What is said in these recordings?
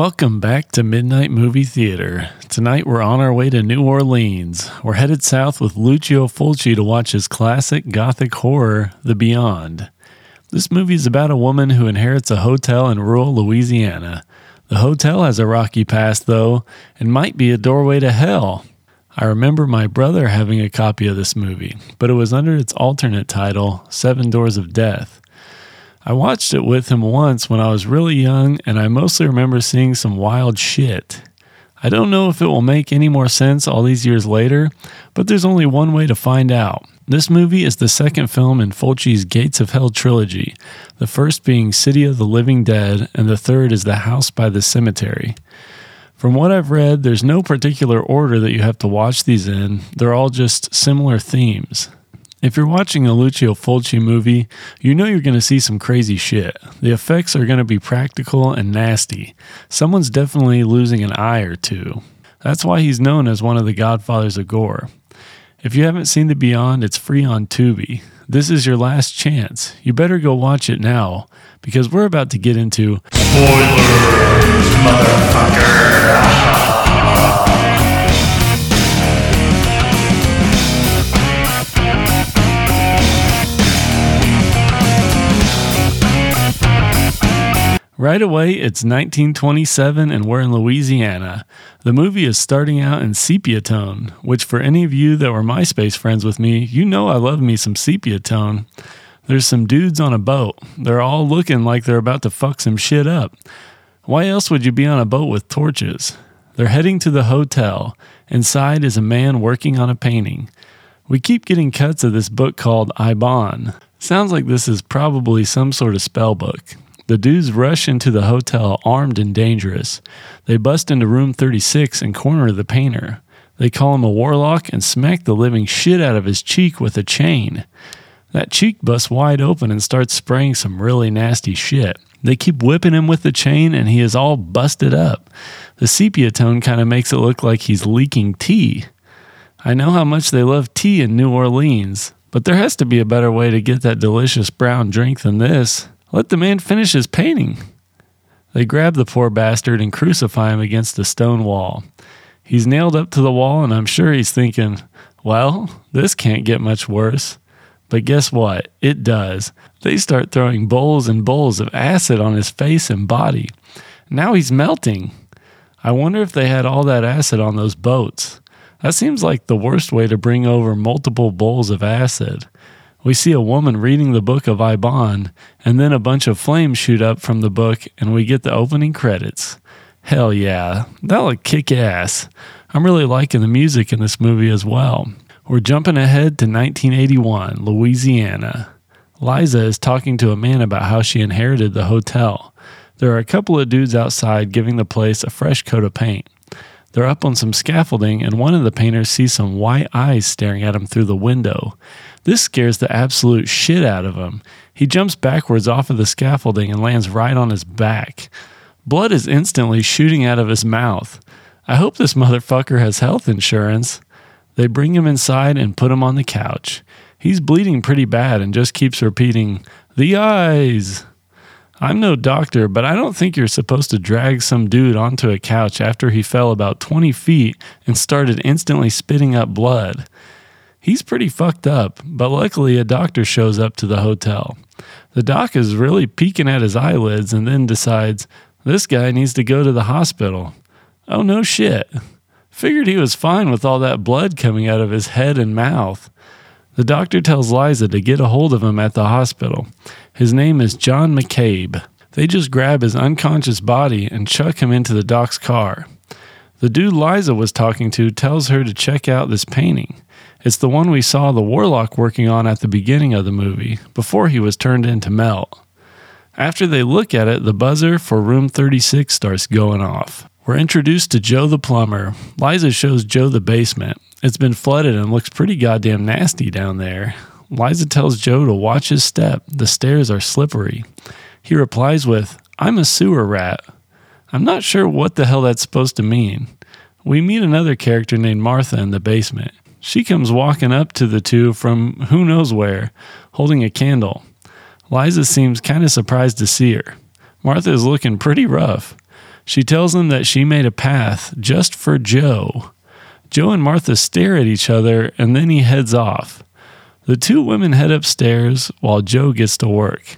Welcome back to Midnight Movie Theater. Tonight we're on our way to New Orleans. We're headed south with Lucio Fulci to watch his classic gothic horror, The Beyond. This movie is about a woman who inherits a hotel in rural Louisiana. The hotel has a rocky past, though, and might be a doorway to hell. I remember my brother having a copy of this movie, but it was under its alternate title, Seven Doors of Death. I watched it with him once when I was really young, and I mostly remember seeing some wild shit. I don't know if it will make any more sense all these years later, but there's only one way to find out. This movie is the second film in Fulci's Gates of Hell trilogy, the first being City of the Living Dead, and the third is The House by the Cemetery. From what I've read, there's no particular order that you have to watch these in, they're all just similar themes. If you're watching a Lucio Fulci movie, you know you're going to see some crazy shit. The effects are going to be practical and nasty. Someone's definitely losing an eye or two. That's why he's known as one of the godfathers of gore. If you haven't seen The Beyond, it's free on Tubi. This is your last chance. You better go watch it now because we're about to get into Spoilers, motherfucker. Right away, it's 1927 and we're in Louisiana. The movie is starting out in sepia tone, which, for any of you that were MySpace friends with me, you know I love me some sepia tone. There's some dudes on a boat. They're all looking like they're about to fuck some shit up. Why else would you be on a boat with torches? They're heading to the hotel. Inside is a man working on a painting. We keep getting cuts of this book called Eibon. Sounds like this is probably some sort of spell book. The dudes rush into the hotel armed and dangerous. They bust into room 36 and corner the painter. They call him a warlock and smack the living shit out of his cheek with a chain. That cheek busts wide open and starts spraying some really nasty shit. They keep whipping him with the chain and he is all busted up. The sepia tone kind of makes it look like he's leaking tea. I know how much they love tea in New Orleans, but there has to be a better way to get that delicious brown drink than this. Let the man finish his painting. They grab the poor bastard and crucify him against a stone wall. He's nailed up to the wall, and I'm sure he's thinking, well, this can't get much worse. But guess what? It does. They start throwing bowls and bowls of acid on his face and body. Now he's melting. I wonder if they had all that acid on those boats. That seems like the worst way to bring over multiple bowls of acid we see a woman reading the book of Eibon, and then a bunch of flames shoot up from the book, and we get the opening credits. Hell yeah, that'll kick ass. I'm really liking the music in this movie as well. We're jumping ahead to 1981, Louisiana. Liza is talking to a man about how she inherited the hotel. There are a couple of dudes outside giving the place a fresh coat of paint. They're up on some scaffolding, and one of the painters sees some white eyes staring at him through the window. This scares the absolute shit out of him. He jumps backwards off of the scaffolding and lands right on his back. Blood is instantly shooting out of his mouth. I hope this motherfucker has health insurance. They bring him inside and put him on the couch. He's bleeding pretty bad and just keeps repeating, The eyes! I'm no doctor, but I don't think you're supposed to drag some dude onto a couch after he fell about 20 feet and started instantly spitting up blood. He's pretty fucked up, but luckily a doctor shows up to the hotel. The doc is really peeking at his eyelids and then decides this guy needs to go to the hospital. Oh, no shit. Figured he was fine with all that blood coming out of his head and mouth. The doctor tells Liza to get a hold of him at the hospital. His name is John McCabe. They just grab his unconscious body and chuck him into the doc's car. The dude Liza was talking to tells her to check out this painting. It's the one we saw the warlock working on at the beginning of the movie, before he was turned into melt. After they look at it, the buzzer for room 36 starts going off. We're introduced to Joe the plumber. Liza shows Joe the basement. It's been flooded and looks pretty goddamn nasty down there. Liza tells Joe to watch his step. The stairs are slippery. He replies with, I'm a sewer rat. I'm not sure what the hell that's supposed to mean. We meet another character named Martha in the basement. She comes walking up to the two from who knows where, holding a candle. Liza seems kind of surprised to see her. Martha is looking pretty rough. She tells them that she made a path just for Joe. Joe and Martha stare at each other and then he heads off. The two women head upstairs while Joe gets to work.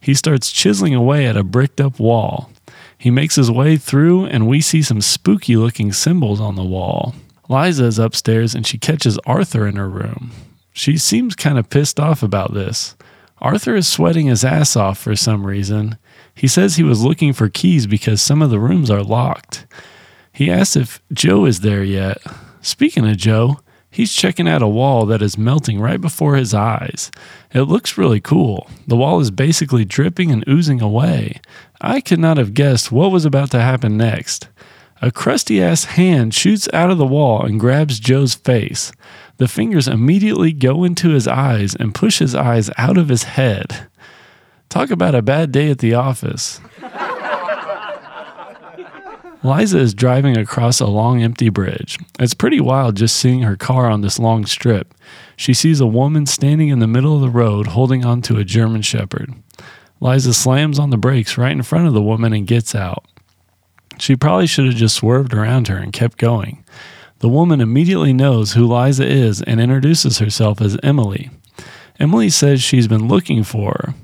He starts chiseling away at a bricked up wall. He makes his way through, and we see some spooky looking symbols on the wall. Liza is upstairs and she catches Arthur in her room. She seems kind of pissed off about this. Arthur is sweating his ass off for some reason. He says he was looking for keys because some of the rooms are locked. He asks if Joe is there yet. Speaking of Joe, he's checking out a wall that is melting right before his eyes. It looks really cool. The wall is basically dripping and oozing away. I could not have guessed what was about to happen next. A crusty ass hand shoots out of the wall and grabs Joe's face. The fingers immediately go into his eyes and push his eyes out of his head. Talk about a bad day at the office. Liza is driving across a long empty bridge. It's pretty wild just seeing her car on this long strip. She sees a woman standing in the middle of the road holding onto a German Shepherd. Liza slams on the brakes right in front of the woman and gets out. She probably should have just swerved around her and kept going. The woman immediately knows who Liza is and introduces herself as Emily. Emily says she's been looking for her.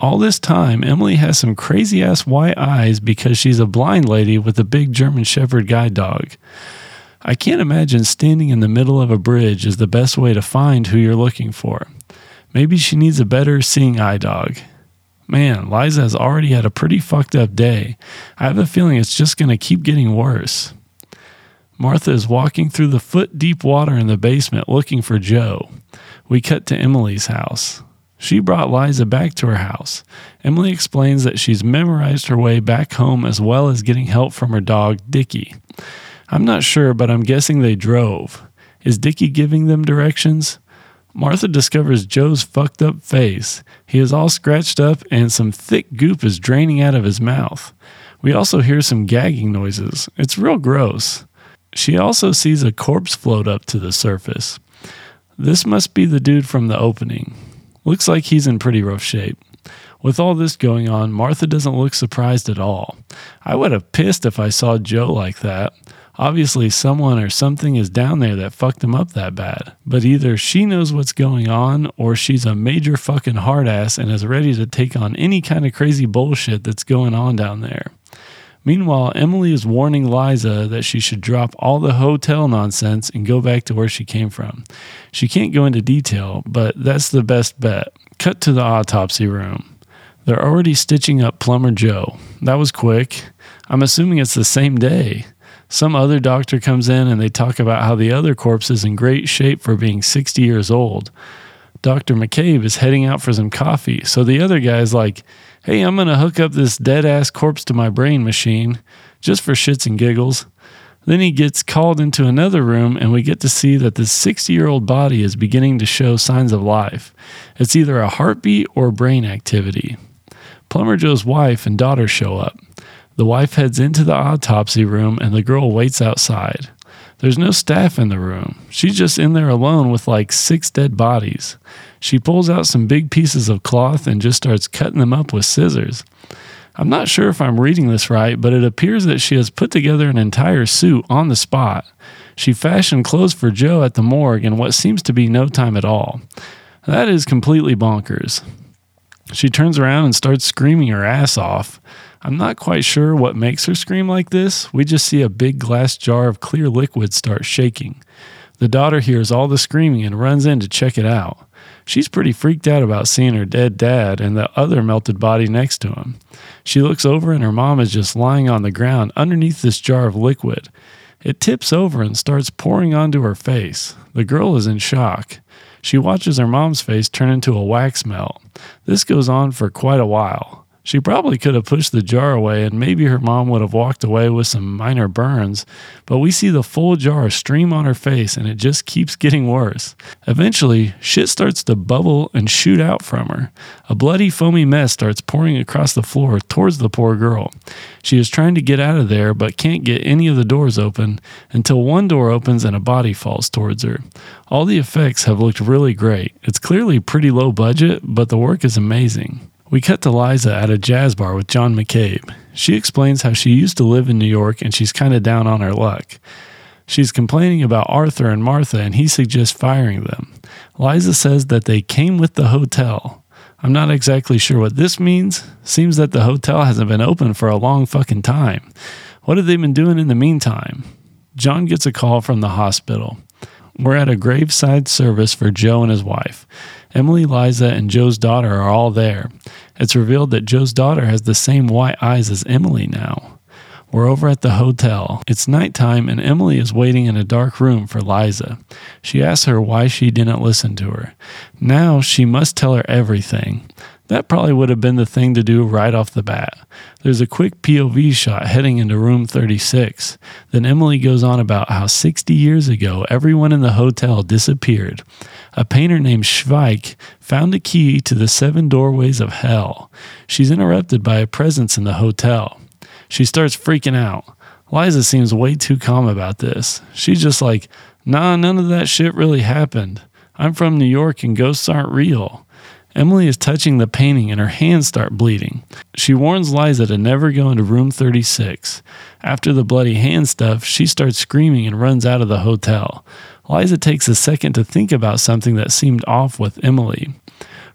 All this time, Emily has some crazy ass white eyes because she's a blind lady with a big German Shepherd guide dog. I can't imagine standing in the middle of a bridge is the best way to find who you're looking for. Maybe she needs a better seeing eye dog. Man, Liza has already had a pretty fucked up day. I have a feeling it's just going to keep getting worse. Martha is walking through the foot deep water in the basement looking for Joe. We cut to Emily's house. She brought Liza back to her house. Emily explains that she's memorized her way back home as well as getting help from her dog, Dicky. I'm not sure, but I'm guessing they drove. Is Dicky giving them directions? Martha discovers Joe's fucked up face. He is all scratched up and some thick goop is draining out of his mouth. We also hear some gagging noises. It's real gross. She also sees a corpse float up to the surface. This must be the dude from the opening. Looks like he's in pretty rough shape. With all this going on, Martha doesn't look surprised at all. I would have pissed if I saw Joe like that. Obviously, someone or something is down there that fucked him up that bad. But either she knows what's going on or she's a major fucking hard ass and is ready to take on any kind of crazy bullshit that's going on down there. Meanwhile, Emily is warning Liza that she should drop all the hotel nonsense and go back to where she came from. She can't go into detail, but that's the best bet. Cut to the autopsy room. They're already stitching up Plumber Joe. That was quick. I'm assuming it's the same day. Some other doctor comes in and they talk about how the other corpse is in great shape for being 60 years old. Dr. McCabe is heading out for some coffee, so the other guy's like, Hey, I'm going to hook up this dead ass corpse to my brain machine just for shits and giggles. Then he gets called into another room, and we get to see that the 60 year old body is beginning to show signs of life. It's either a heartbeat or brain activity. Plumber Joe's wife and daughter show up. The wife heads into the autopsy room and the girl waits outside. There's no staff in the room. She's just in there alone with like six dead bodies. She pulls out some big pieces of cloth and just starts cutting them up with scissors. I'm not sure if I'm reading this right, but it appears that she has put together an entire suit on the spot. She fashioned clothes for Joe at the morgue in what seems to be no time at all. That is completely bonkers. She turns around and starts screaming her ass off. I'm not quite sure what makes her scream like this. We just see a big glass jar of clear liquid start shaking. The daughter hears all the screaming and runs in to check it out. She's pretty freaked out about seeing her dead dad and the other melted body next to him. She looks over and her mom is just lying on the ground underneath this jar of liquid. It tips over and starts pouring onto her face. The girl is in shock. She watches her mom's face turn into a wax melt. This goes on for quite a while. She probably could have pushed the jar away and maybe her mom would have walked away with some minor burns, but we see the full jar stream on her face and it just keeps getting worse. Eventually, shit starts to bubble and shoot out from her. A bloody, foamy mess starts pouring across the floor towards the poor girl. She is trying to get out of there but can't get any of the doors open until one door opens and a body falls towards her. All the effects have looked really great. It's clearly pretty low budget, but the work is amazing. We cut to Liza at a jazz bar with John McCabe. She explains how she used to live in New York and she's kind of down on her luck. She's complaining about Arthur and Martha, and he suggests firing them. Liza says that they came with the hotel. I'm not exactly sure what this means. Seems that the hotel hasn't been open for a long fucking time. What have they been doing in the meantime? John gets a call from the hospital. We're at a graveside service for Joe and his wife. Emily, Liza, and Joe's daughter are all there. It's revealed that Joe's daughter has the same white eyes as Emily now. We're over at the hotel. It's nighttime, and Emily is waiting in a dark room for Liza. She asks her why she didn't listen to her. Now she must tell her everything. That probably would have been the thing to do right off the bat. There's a quick POV shot heading into room 36. Then Emily goes on about how 60 years ago, everyone in the hotel disappeared. A painter named Schweik found a key to the seven doorways of hell. She's interrupted by a presence in the hotel. She starts freaking out. Liza seems way too calm about this. She's just like, nah, none of that shit really happened. I'm from New York and ghosts aren't real. Emily is touching the painting and her hands start bleeding. She warns Liza to never go into room 36. After the bloody hand stuff, she starts screaming and runs out of the hotel. Liza takes a second to think about something that seemed off with Emily.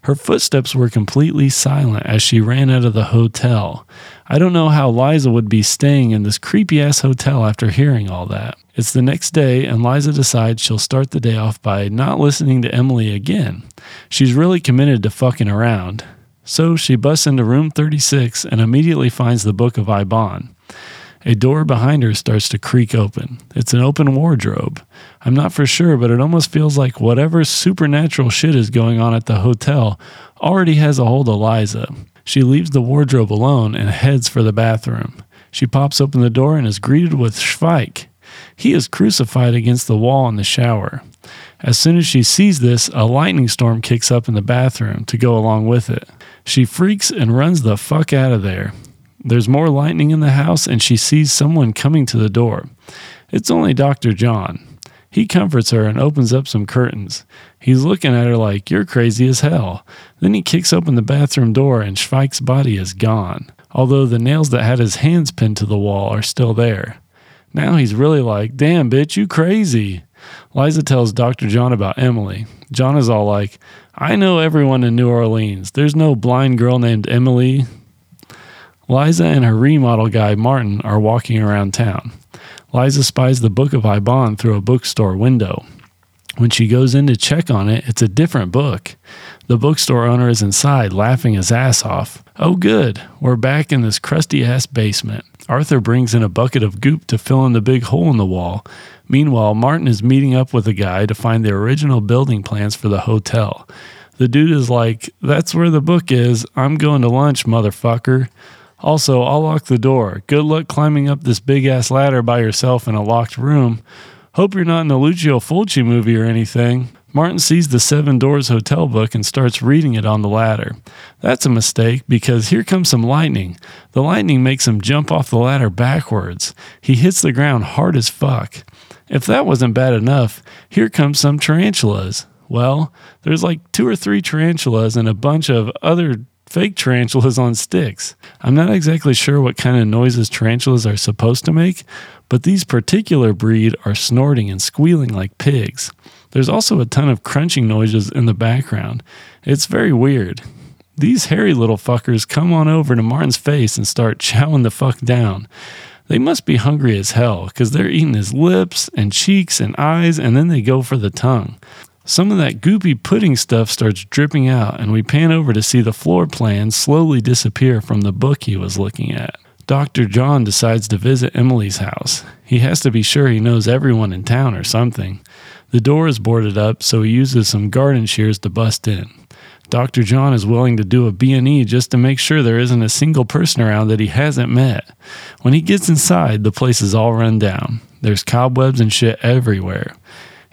Her footsteps were completely silent as she ran out of the hotel. I don't know how Liza would be staying in this creepy ass hotel after hearing all that. It's the next day, and Liza decides she'll start the day off by not listening to Emily again. She's really committed to fucking around. So she busts into room 36 and immediately finds the Book of Eibon. A door behind her starts to creak open. It's an open wardrobe. I'm not for sure, but it almost feels like whatever supernatural shit is going on at the hotel already has a hold of Liza. She leaves the wardrobe alone and heads for the bathroom. She pops open the door and is greeted with Schweik. He is crucified against the wall in the shower. As soon as she sees this, a lightning storm kicks up in the bathroom to go along with it. She freaks and runs the fuck out of there. There's more lightning in the house, and she sees someone coming to the door. It's only Dr. John. He comforts her and opens up some curtains. He's looking at her like, You're crazy as hell. Then he kicks open the bathroom door and Schweik's body is gone, although the nails that had his hands pinned to the wall are still there. Now he's really like, Damn, bitch, you crazy. Liza tells Dr. John about Emily. John is all like, I know everyone in New Orleans. There's no blind girl named Emily. Liza and her remodel guy, Martin, are walking around town. Liza spies the Book of Eibon through a bookstore window. When she goes in to check on it, it's a different book. The bookstore owner is inside, laughing his ass off. Oh, good, we're back in this crusty ass basement. Arthur brings in a bucket of goop to fill in the big hole in the wall. Meanwhile, Martin is meeting up with a guy to find the original building plans for the hotel. The dude is like, That's where the book is. I'm going to lunch, motherfucker. Also, I'll lock the door. Good luck climbing up this big ass ladder by yourself in a locked room. Hope you're not in a Lucio Fulci movie or anything. Martin sees the Seven Doors hotel book and starts reading it on the ladder. That's a mistake because here comes some lightning. The lightning makes him jump off the ladder backwards. He hits the ground hard as fuck. If that wasn't bad enough, here comes some tarantulas. Well, there's like two or three tarantulas and a bunch of other fake tarantulas on sticks. I'm not exactly sure what kind of noises tarantulas are supposed to make, but these particular breed are snorting and squealing like pigs. There's also a ton of crunching noises in the background. It's very weird. These hairy little fuckers come on over to Martin's face and start chowing the fuck down. They must be hungry as hell because they're eating his lips and cheeks and eyes, and then they go for the tongue. Some of that goopy pudding stuff starts dripping out, and we pan over to see the floor plan slowly disappear from the book he was looking at. Dr. John decides to visit Emily's house. He has to be sure he knows everyone in town or something. The door is boarded up, so he uses some garden shears to bust in. Dr. John is willing to do a B&E just to make sure there isn't a single person around that he hasn't met. When he gets inside, the place is all run down. There's cobwebs and shit everywhere.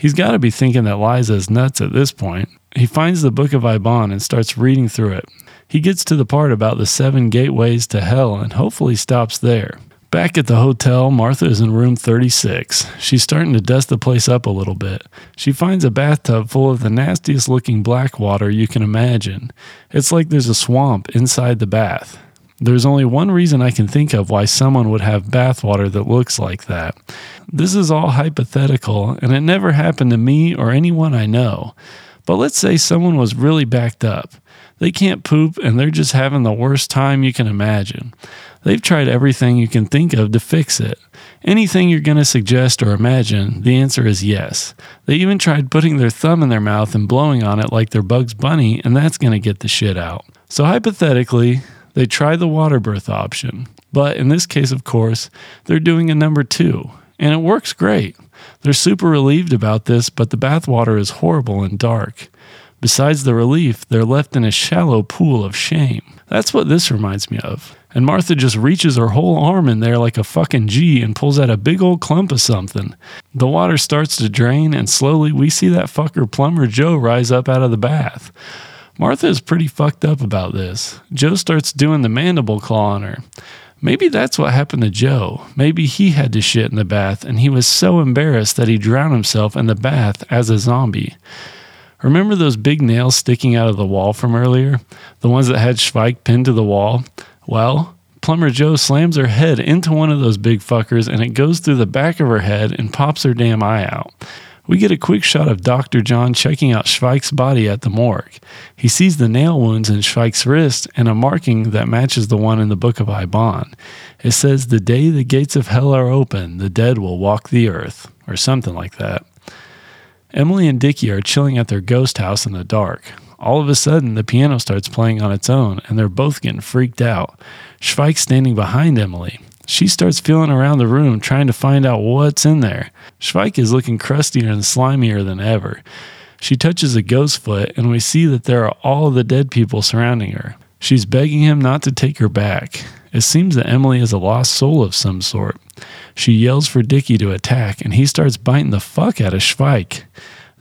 He's got to be thinking that Liza is nuts at this point. He finds the Book of Eibon and starts reading through it. He gets to the part about the seven gateways to hell and hopefully stops there. Back at the hotel, Martha is in room 36. She's starting to dust the place up a little bit. She finds a bathtub full of the nastiest looking black water you can imagine. It's like there's a swamp inside the bath. There's only one reason I can think of why someone would have bathwater that looks like that. This is all hypothetical, and it never happened to me or anyone I know. But let's say someone was really backed up. They can't poop and they're just having the worst time you can imagine. They've tried everything you can think of to fix it. Anything you're going to suggest or imagine, the answer is yes. They even tried putting their thumb in their mouth and blowing on it like they're Bugs Bunny, and that's going to get the shit out. So, hypothetically, they try the water birth option. But in this case, of course, they're doing a number two, and it works great. They're super relieved about this, but the bathwater is horrible and dark. Besides the relief, they're left in a shallow pool of shame. That's what this reminds me of. And Martha just reaches her whole arm in there like a fucking G and pulls out a big old clump of something. The water starts to drain, and slowly we see that fucker plumber Joe rise up out of the bath. Martha is pretty fucked up about this. Joe starts doing the mandible claw on her. Maybe that's what happened to Joe. Maybe he had to shit in the bath and he was so embarrassed that he drowned himself in the bath as a zombie. Remember those big nails sticking out of the wall from earlier? The ones that had Schweik pinned to the wall? Well, Plumber Joe slams her head into one of those big fuckers and it goes through the back of her head and pops her damn eye out. We get a quick shot of Dr. John checking out Schweik's body at the morgue. He sees the nail wounds in Schweik's wrist and a marking that matches the one in the Book of Eibon. It says, The day the gates of hell are open, the dead will walk the earth, or something like that. Emily and Dickie are chilling at their ghost house in the dark. All of a sudden, the piano starts playing on its own, and they're both getting freaked out. Schweik's standing behind Emily. She starts feeling around the room trying to find out what's in there. Schweik is looking crustier and slimier than ever. She touches a ghost foot, and we see that there are all the dead people surrounding her. She's begging him not to take her back. It seems that Emily is a lost soul of some sort. She yells for Dickie to attack, and he starts biting the fuck out of Schweik.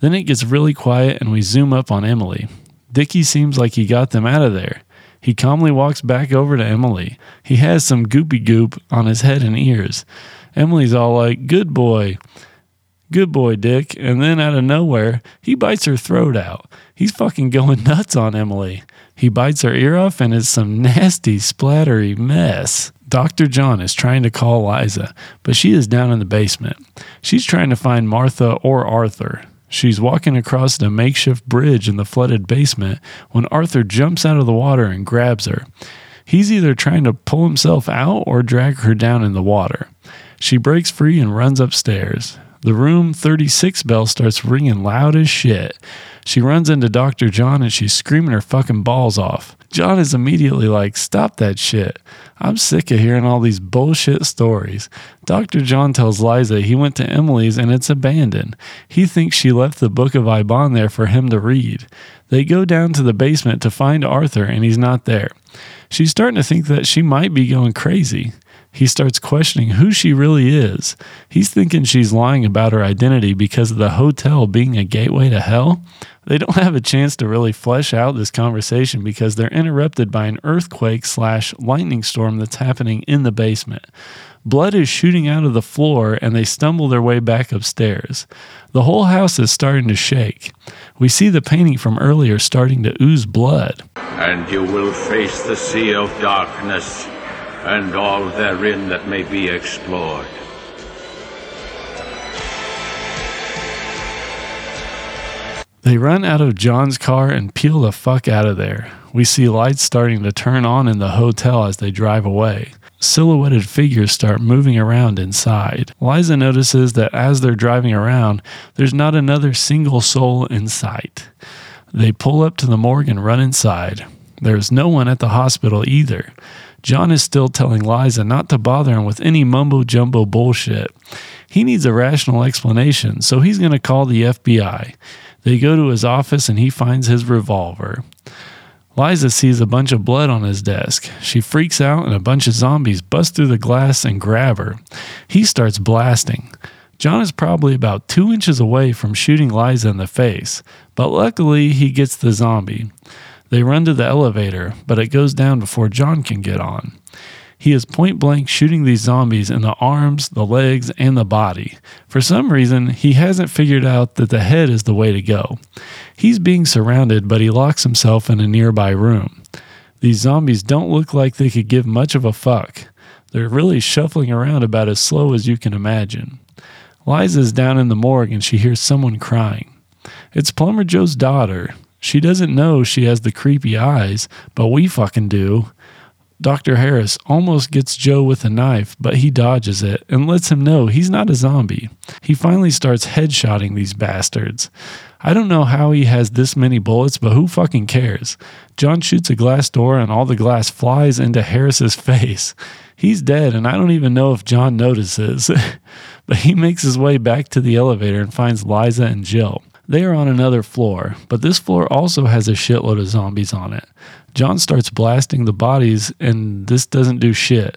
Then it gets really quiet, and we zoom up on Emily. Dickie seems like he got them out of there. He calmly walks back over to Emily. He has some goopy goop on his head and ears. Emily's all like, Good boy. Good boy, Dick. And then out of nowhere, he bites her throat out. He's fucking going nuts on Emily. He bites her ear off and it's some nasty, splattery mess. Dr. John is trying to call Liza, but she is down in the basement. She's trying to find Martha or Arthur. She's walking across the makeshift bridge in the flooded basement when Arthur jumps out of the water and grabs her. He's either trying to pull himself out or drag her down in the water. She breaks free and runs upstairs. The room 36 bell starts ringing loud as shit. She runs into Dr. John and she's screaming her fucking balls off. John is immediately like, Stop that shit. I'm sick of hearing all these bullshit stories. Dr. John tells Liza he went to Emily's and it's abandoned. He thinks she left the Book of Eibon there for him to read. They go down to the basement to find Arthur and he's not there. She's starting to think that she might be going crazy. He starts questioning who she really is. He's thinking she's lying about her identity because of the hotel being a gateway to hell. They don't have a chance to really flesh out this conversation because they're interrupted by an earthquake slash lightning storm that's happening in the basement. Blood is shooting out of the floor and they stumble their way back upstairs. The whole house is starting to shake. We see the painting from earlier starting to ooze blood. And you will face the sea of darkness and all therein that may be explored. They run out of John's car and peel the fuck out of there. We see lights starting to turn on in the hotel as they drive away. Silhouetted figures start moving around inside. Liza notices that as they're driving around, there's not another single soul in sight. They pull up to the morgue and run inside. There's no one at the hospital either. John is still telling Liza not to bother him with any mumbo jumbo bullshit. He needs a rational explanation, so he's going to call the FBI. They go to his office and he finds his revolver. Liza sees a bunch of blood on his desk. She freaks out and a bunch of zombies bust through the glass and grab her. He starts blasting. John is probably about two inches away from shooting Liza in the face, but luckily he gets the zombie. They run to the elevator, but it goes down before John can get on. He is point blank shooting these zombies in the arms, the legs, and the body. For some reason, he hasn't figured out that the head is the way to go. He's being surrounded, but he locks himself in a nearby room. These zombies don't look like they could give much of a fuck. They're really shuffling around about as slow as you can imagine. Liza's down in the morgue and she hears someone crying. It's Plumber Joe's daughter. She doesn't know she has the creepy eyes, but we fucking do. Dr. Harris almost gets Joe with a knife, but he dodges it and lets him know he's not a zombie. He finally starts headshotting these bastards. I don't know how he has this many bullets, but who fucking cares? John shoots a glass door and all the glass flies into Harris's face. He's dead, and I don't even know if John notices. but he makes his way back to the elevator and finds Liza and Jill. They are on another floor, but this floor also has a shitload of zombies on it. John starts blasting the bodies, and this doesn't do shit.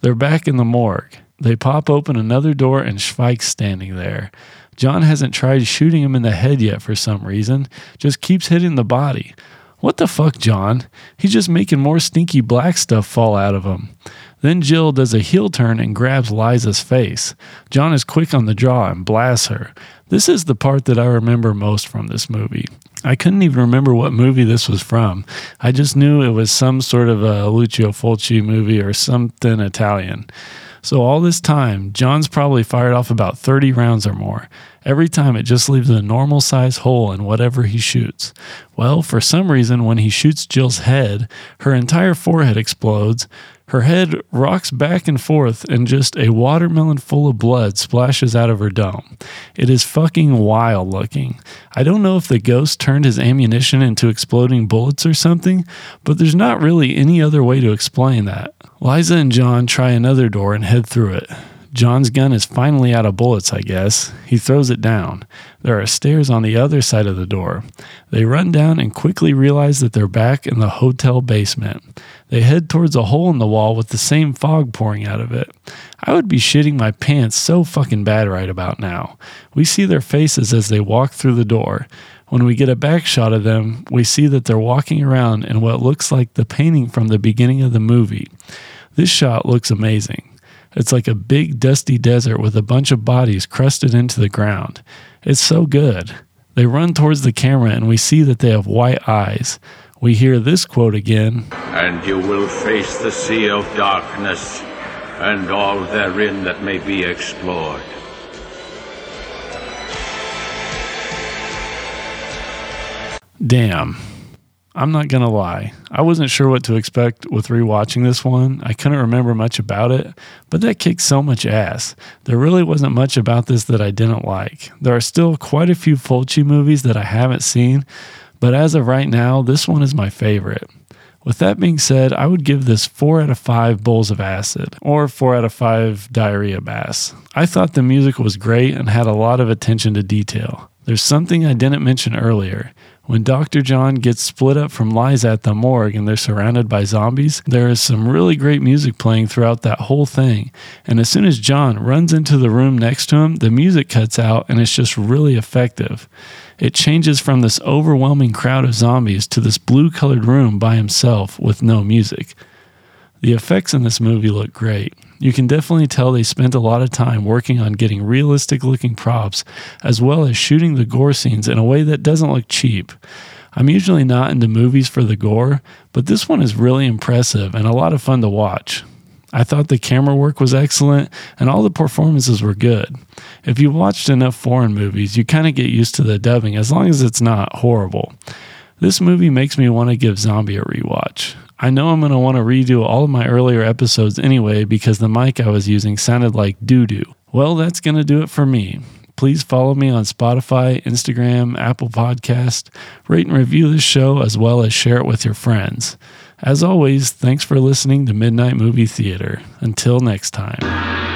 They're back in the morgue. They pop open another door, and Schweik's standing there. John hasn't tried shooting him in the head yet for some reason, just keeps hitting the body. What the fuck, John? He's just making more stinky black stuff fall out of him. Then Jill does a heel turn and grabs Liza's face. John is quick on the draw and blasts her. This is the part that I remember most from this movie. I couldn't even remember what movie this was from. I just knew it was some sort of a Lucio Fulci movie or something Italian. So, all this time, John's probably fired off about 30 rounds or more. Every time it just leaves a normal size hole in whatever he shoots. Well, for some reason, when he shoots Jill's head, her entire forehead explodes. Her head rocks back and forth, and just a watermelon full of blood splashes out of her dome. It is fucking wild looking. I don't know if the ghost turned his ammunition into exploding bullets or something, but there's not really any other way to explain that. Liza and John try another door and head through it. John's gun is finally out of bullets, I guess. He throws it down. There are stairs on the other side of the door. They run down and quickly realize that they're back in the hotel basement. They head towards a hole in the wall with the same fog pouring out of it. I would be shitting my pants so fucking bad right about now. We see their faces as they walk through the door. When we get a back shot of them, we see that they're walking around in what looks like the painting from the beginning of the movie. This shot looks amazing. It's like a big dusty desert with a bunch of bodies crusted into the ground. It's so good. They run towards the camera and we see that they have white eyes. We hear this quote again And you will face the sea of darkness and all therein that may be explored. Damn. I'm not going to lie. I wasn't sure what to expect with rewatching this one. I couldn't remember much about it, but that kicked so much ass. There really wasn't much about this that I didn't like. There are still quite a few Fulci movies that I haven't seen, but as of right now, this one is my favorite. With that being said, I would give this 4 out of 5 bowls of acid, or 4 out of 5 diarrhea bass. I thought the music was great and had a lot of attention to detail. There's something I didn't mention earlier. When Dr. John gets split up from Liza at the morgue and they're surrounded by zombies, there is some really great music playing throughout that whole thing. And as soon as John runs into the room next to him, the music cuts out and it's just really effective. It changes from this overwhelming crowd of zombies to this blue colored room by himself with no music. The effects in this movie look great. You can definitely tell they spent a lot of time working on getting realistic looking props as well as shooting the gore scenes in a way that doesn't look cheap. I'm usually not into movies for the gore, but this one is really impressive and a lot of fun to watch. I thought the camera work was excellent and all the performances were good. If you've watched enough foreign movies, you kind of get used to the dubbing as long as it's not horrible. This movie makes me want to give Zombie a rewatch. I know I'm going to want to redo all of my earlier episodes anyway because the mic I was using sounded like doo doo. Well, that's going to do it for me. Please follow me on Spotify, Instagram, Apple Podcast, rate and review this show as well as share it with your friends. As always, thanks for listening to Midnight Movie Theater. Until next time.